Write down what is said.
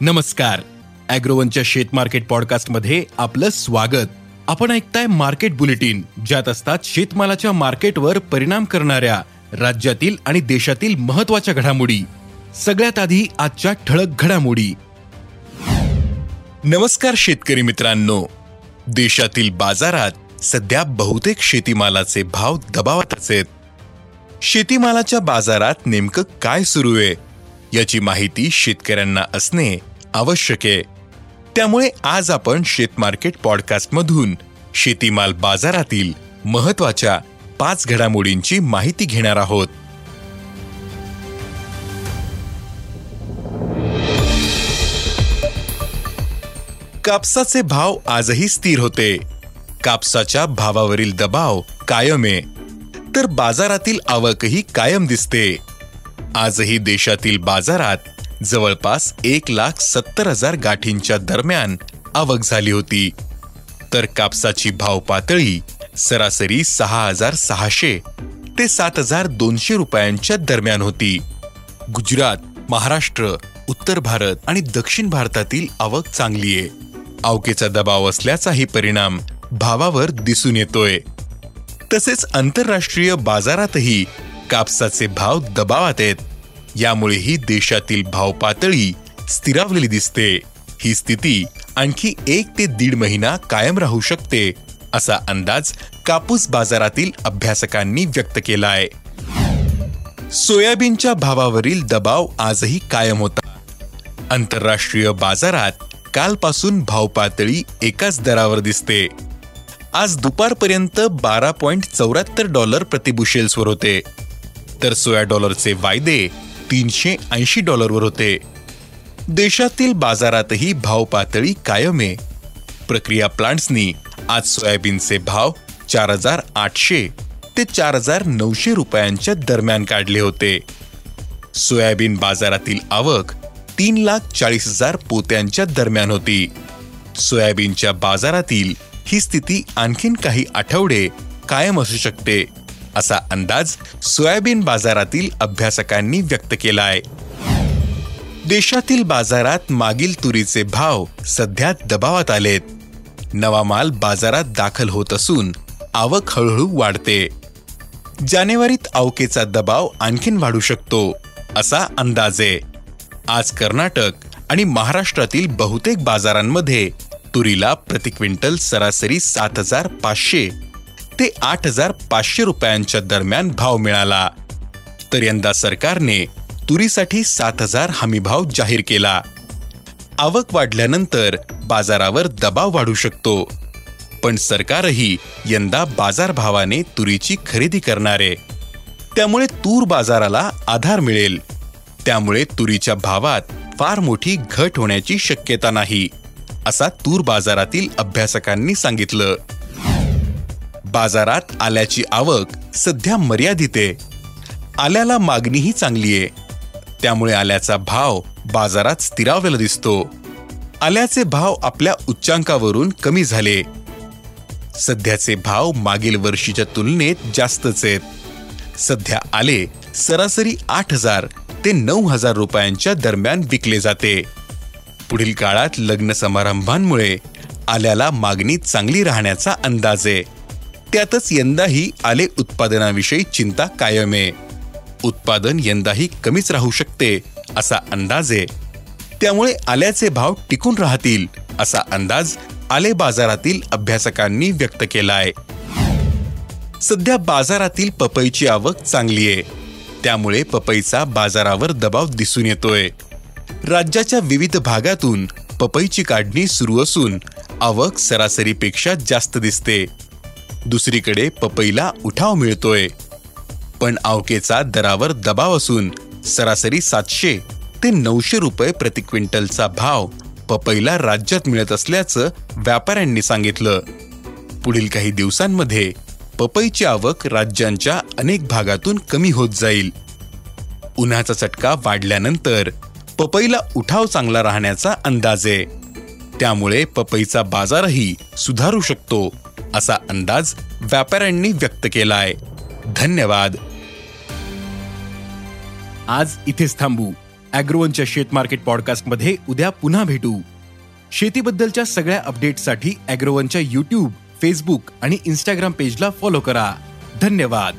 नमस्कार. अॅग्रोवनच्या शेत मार्केट पॉडकास्टमध्ये आपलं स्वागत. आपण ऐकताय मार्केट बुलेटिन ज्यात असतात शेतमालाच्या मार्केटवर परिणाम करणाऱ्या राज्यातील आणि देशातील महत्त्वाच्या घडामोडी. सगळ्यात आधी आजच्या ठळक घडामोडी. नमस्कार शेतकरी मित्रांनो. देशातील बाजारात सध्या बहुतेक शेतीमालाचे भाव दबावातच आहेत. शेतीमालाच्या बाजारात नेमकं काय सुरू आहे? याची माहिती शेतकऱ्यांना असणे आवश्यक आहे. त्यामुळे आज आपण शेतमार्केट पॉडकास्टमधून शेतीमाल बाजारातील महत्त्वाच्या पाच घडामोडींची माहिती घेणार आहोत. कापसाचे भाव आजही स्थिर होते. कापसाच्या भावावरील दबाव कायम आहे. तर बाजारातील आवकही कायम दिसते. आजही देशातील बाजारात जवळपास एक लाख सत्तर हजार गाठींच्या दरम्यान आवक झाली होती. तर कापसाची भाव पातळी सरासरी सहा हजार सहाशे ते सात हजार दोनशे रुपयांच्या दरम्यान होती. गुजरात महाराष्ट्र उत्तर भारत आणि दक्षिण भारतातील आवक चांगली आहे. आवकेचा दबाव असल्याचाही परिणाम भावावर दिसून येतोय. तसेच आंतरराष्ट्रीय बाजारातही कापसाचे भाव दबावात आहेत. यामुळेही देशातील भाव पातळी स्थिरावलेली दिसते. ही स्थिती आणखी एक ते दीड महिना कायम राहू शकते असा अंदाज कापूस बाजारातील अभ्यासकांनी व्यक्त केला आहे सोयाबीनच्या भावावरील दबाव आजही कायम होता. आंतरराष्ट्रीय बाजारात कालपासून भाव पातळी एकाच दरावर दिसते. आज दुपारपर्यंत बारा पॉइंट चौऱ्याहत्तर डॉलर प्रतिबुशेल्सवर होते. तर सोया डॉलरचे वायदे तीनशे ऐंशी डॉलरवर होते. देशातील बाजारातही भाव पातळी कायम आहे. प्रक्रिया प्लांट्सनी आज सोयाबीनचे भाव चार हजार आठशे ते चार हजार नऊशे रुपयांच्या दरम्यान काढले होते. सोयाबीन बाजारातील आवक तीन लाख चाळीस हजार पोत्यांच्या दरम्यान होती. सोयाबीनच्या बाजारातील ही स्थिती आणखीन काही आठवडे कायम असू शकते. असा अंदाज सोयाबीन बाजारातील अभ्यासकांनी व्यक्त केला आहे देशातील बाजारात मागील तुरीचे भाव सध्या दबावात आलेत. नवा माल बाजारात दाखल होत असून आवक हळूहळू वाढते. जानेवारीत अवकेचा दबाव आणखीन वाढू शकतो असा अंदाज आहे. आज कर्नाटक आणि महाराष्ट्रातील बहुतेक बाजारांमध्ये तुरीला प्रति क्विंटल सरासरी सात हजार पाचशे ते आठ हजार पाचशे रुपयांच्या दरम्यान भाव मिळाला. तर यंदा सरकारने तुरीसाठी सात हजार हमी भाव जाहीर केला. आवक वाढल्यानंतर बाजारावर दबाव वाढू शकतो. पण सरकारही यंदा बाजारभावाने तुरीची खरेदी करणार. आहे त्यामुळे तूर बाजाराला आधार मिळेल. त्यामुळे तुरीच्या भावात फार मोठी घट होण्याची शक्यता नाही असा तूर बाजारातील अभ्यासकांनी सांगितलं. बाजारात आल्याची आवक सध्या मर्यादित आहे. आल्याला मागणीही चांगली आहे. त्यामुळे आल्याचा भाव बाजारात स्थिरावलेला दिसतो. आल्याचे भाव आपल्या उच्चांकावरून कमी झाले. सध्याचे भाव मागील वर्षीच्या तुलनेत जास्तच आहेत. सध्या आले सरासरी आठ हजार ते नऊ हजार रुपयांच्या दरम्यान विकले जाते. पुढील काळात लग्न समारंभांमुळे आल्याला मागणी चांगली राहण्याचा अंदाज आहे. त्यातच यंदाही आले उत्पादनाविषयी चिंता कायम. आहे उत्पादन यंदाही कमीच राहू शकते असा अंदाज. आहे त्यामुळे आल्याचे भाव टिकून राहतील असा अंदाज आले बाजारातील अभ्यासकांनी व्यक्त केला आहे सध्या बाजारातील पपईची आवक चांगली आहे. त्यामुळे पपईचा बाजारावर दबाव दिसून येतोय. राज्याच्या विविध भागातून पपईची काढणी सुरू असून आवक सरासरीपेक्षा जास्त दिसते. दुसरीकडे पपईला उठाव मिळतोय. पण आवकेचा दरावर दबाव असून सरासरी सातशे ते नऊशे रुपये प्रति क्विंटलचा भाव पपईला राज्यात मिळत असल्याचं व्यापाऱ्यांनी सांगितलं. पुढील काही दिवसांमध्ये पपईची आवक राज्यांच्या अनेक भागातून कमी होत जाईल. उन्हाचा चटका वाढल्यानंतर पपईला उठाव चांगला राहण्याचा अंदाज आहे. त्यामुळे पपईचा बाजारही सुधारू शकतो. असा अंदाज व्यापाऱ्यांनी व्यक्त केलाय. धन्यवाद. आज इथेच थांबू. अॅग्रोवनच्या शेत मार्केट पॉडकास्टमध्ये उद्या पुन्हा भेटू. शेतीबद्दलच्या सगळ्या अपडेट्ससाठी अॅग्रोवनच्या युट्यूब फेसबुक आणि इन्स्टाग्राम पेजला फॉलो करा. धन्यवाद.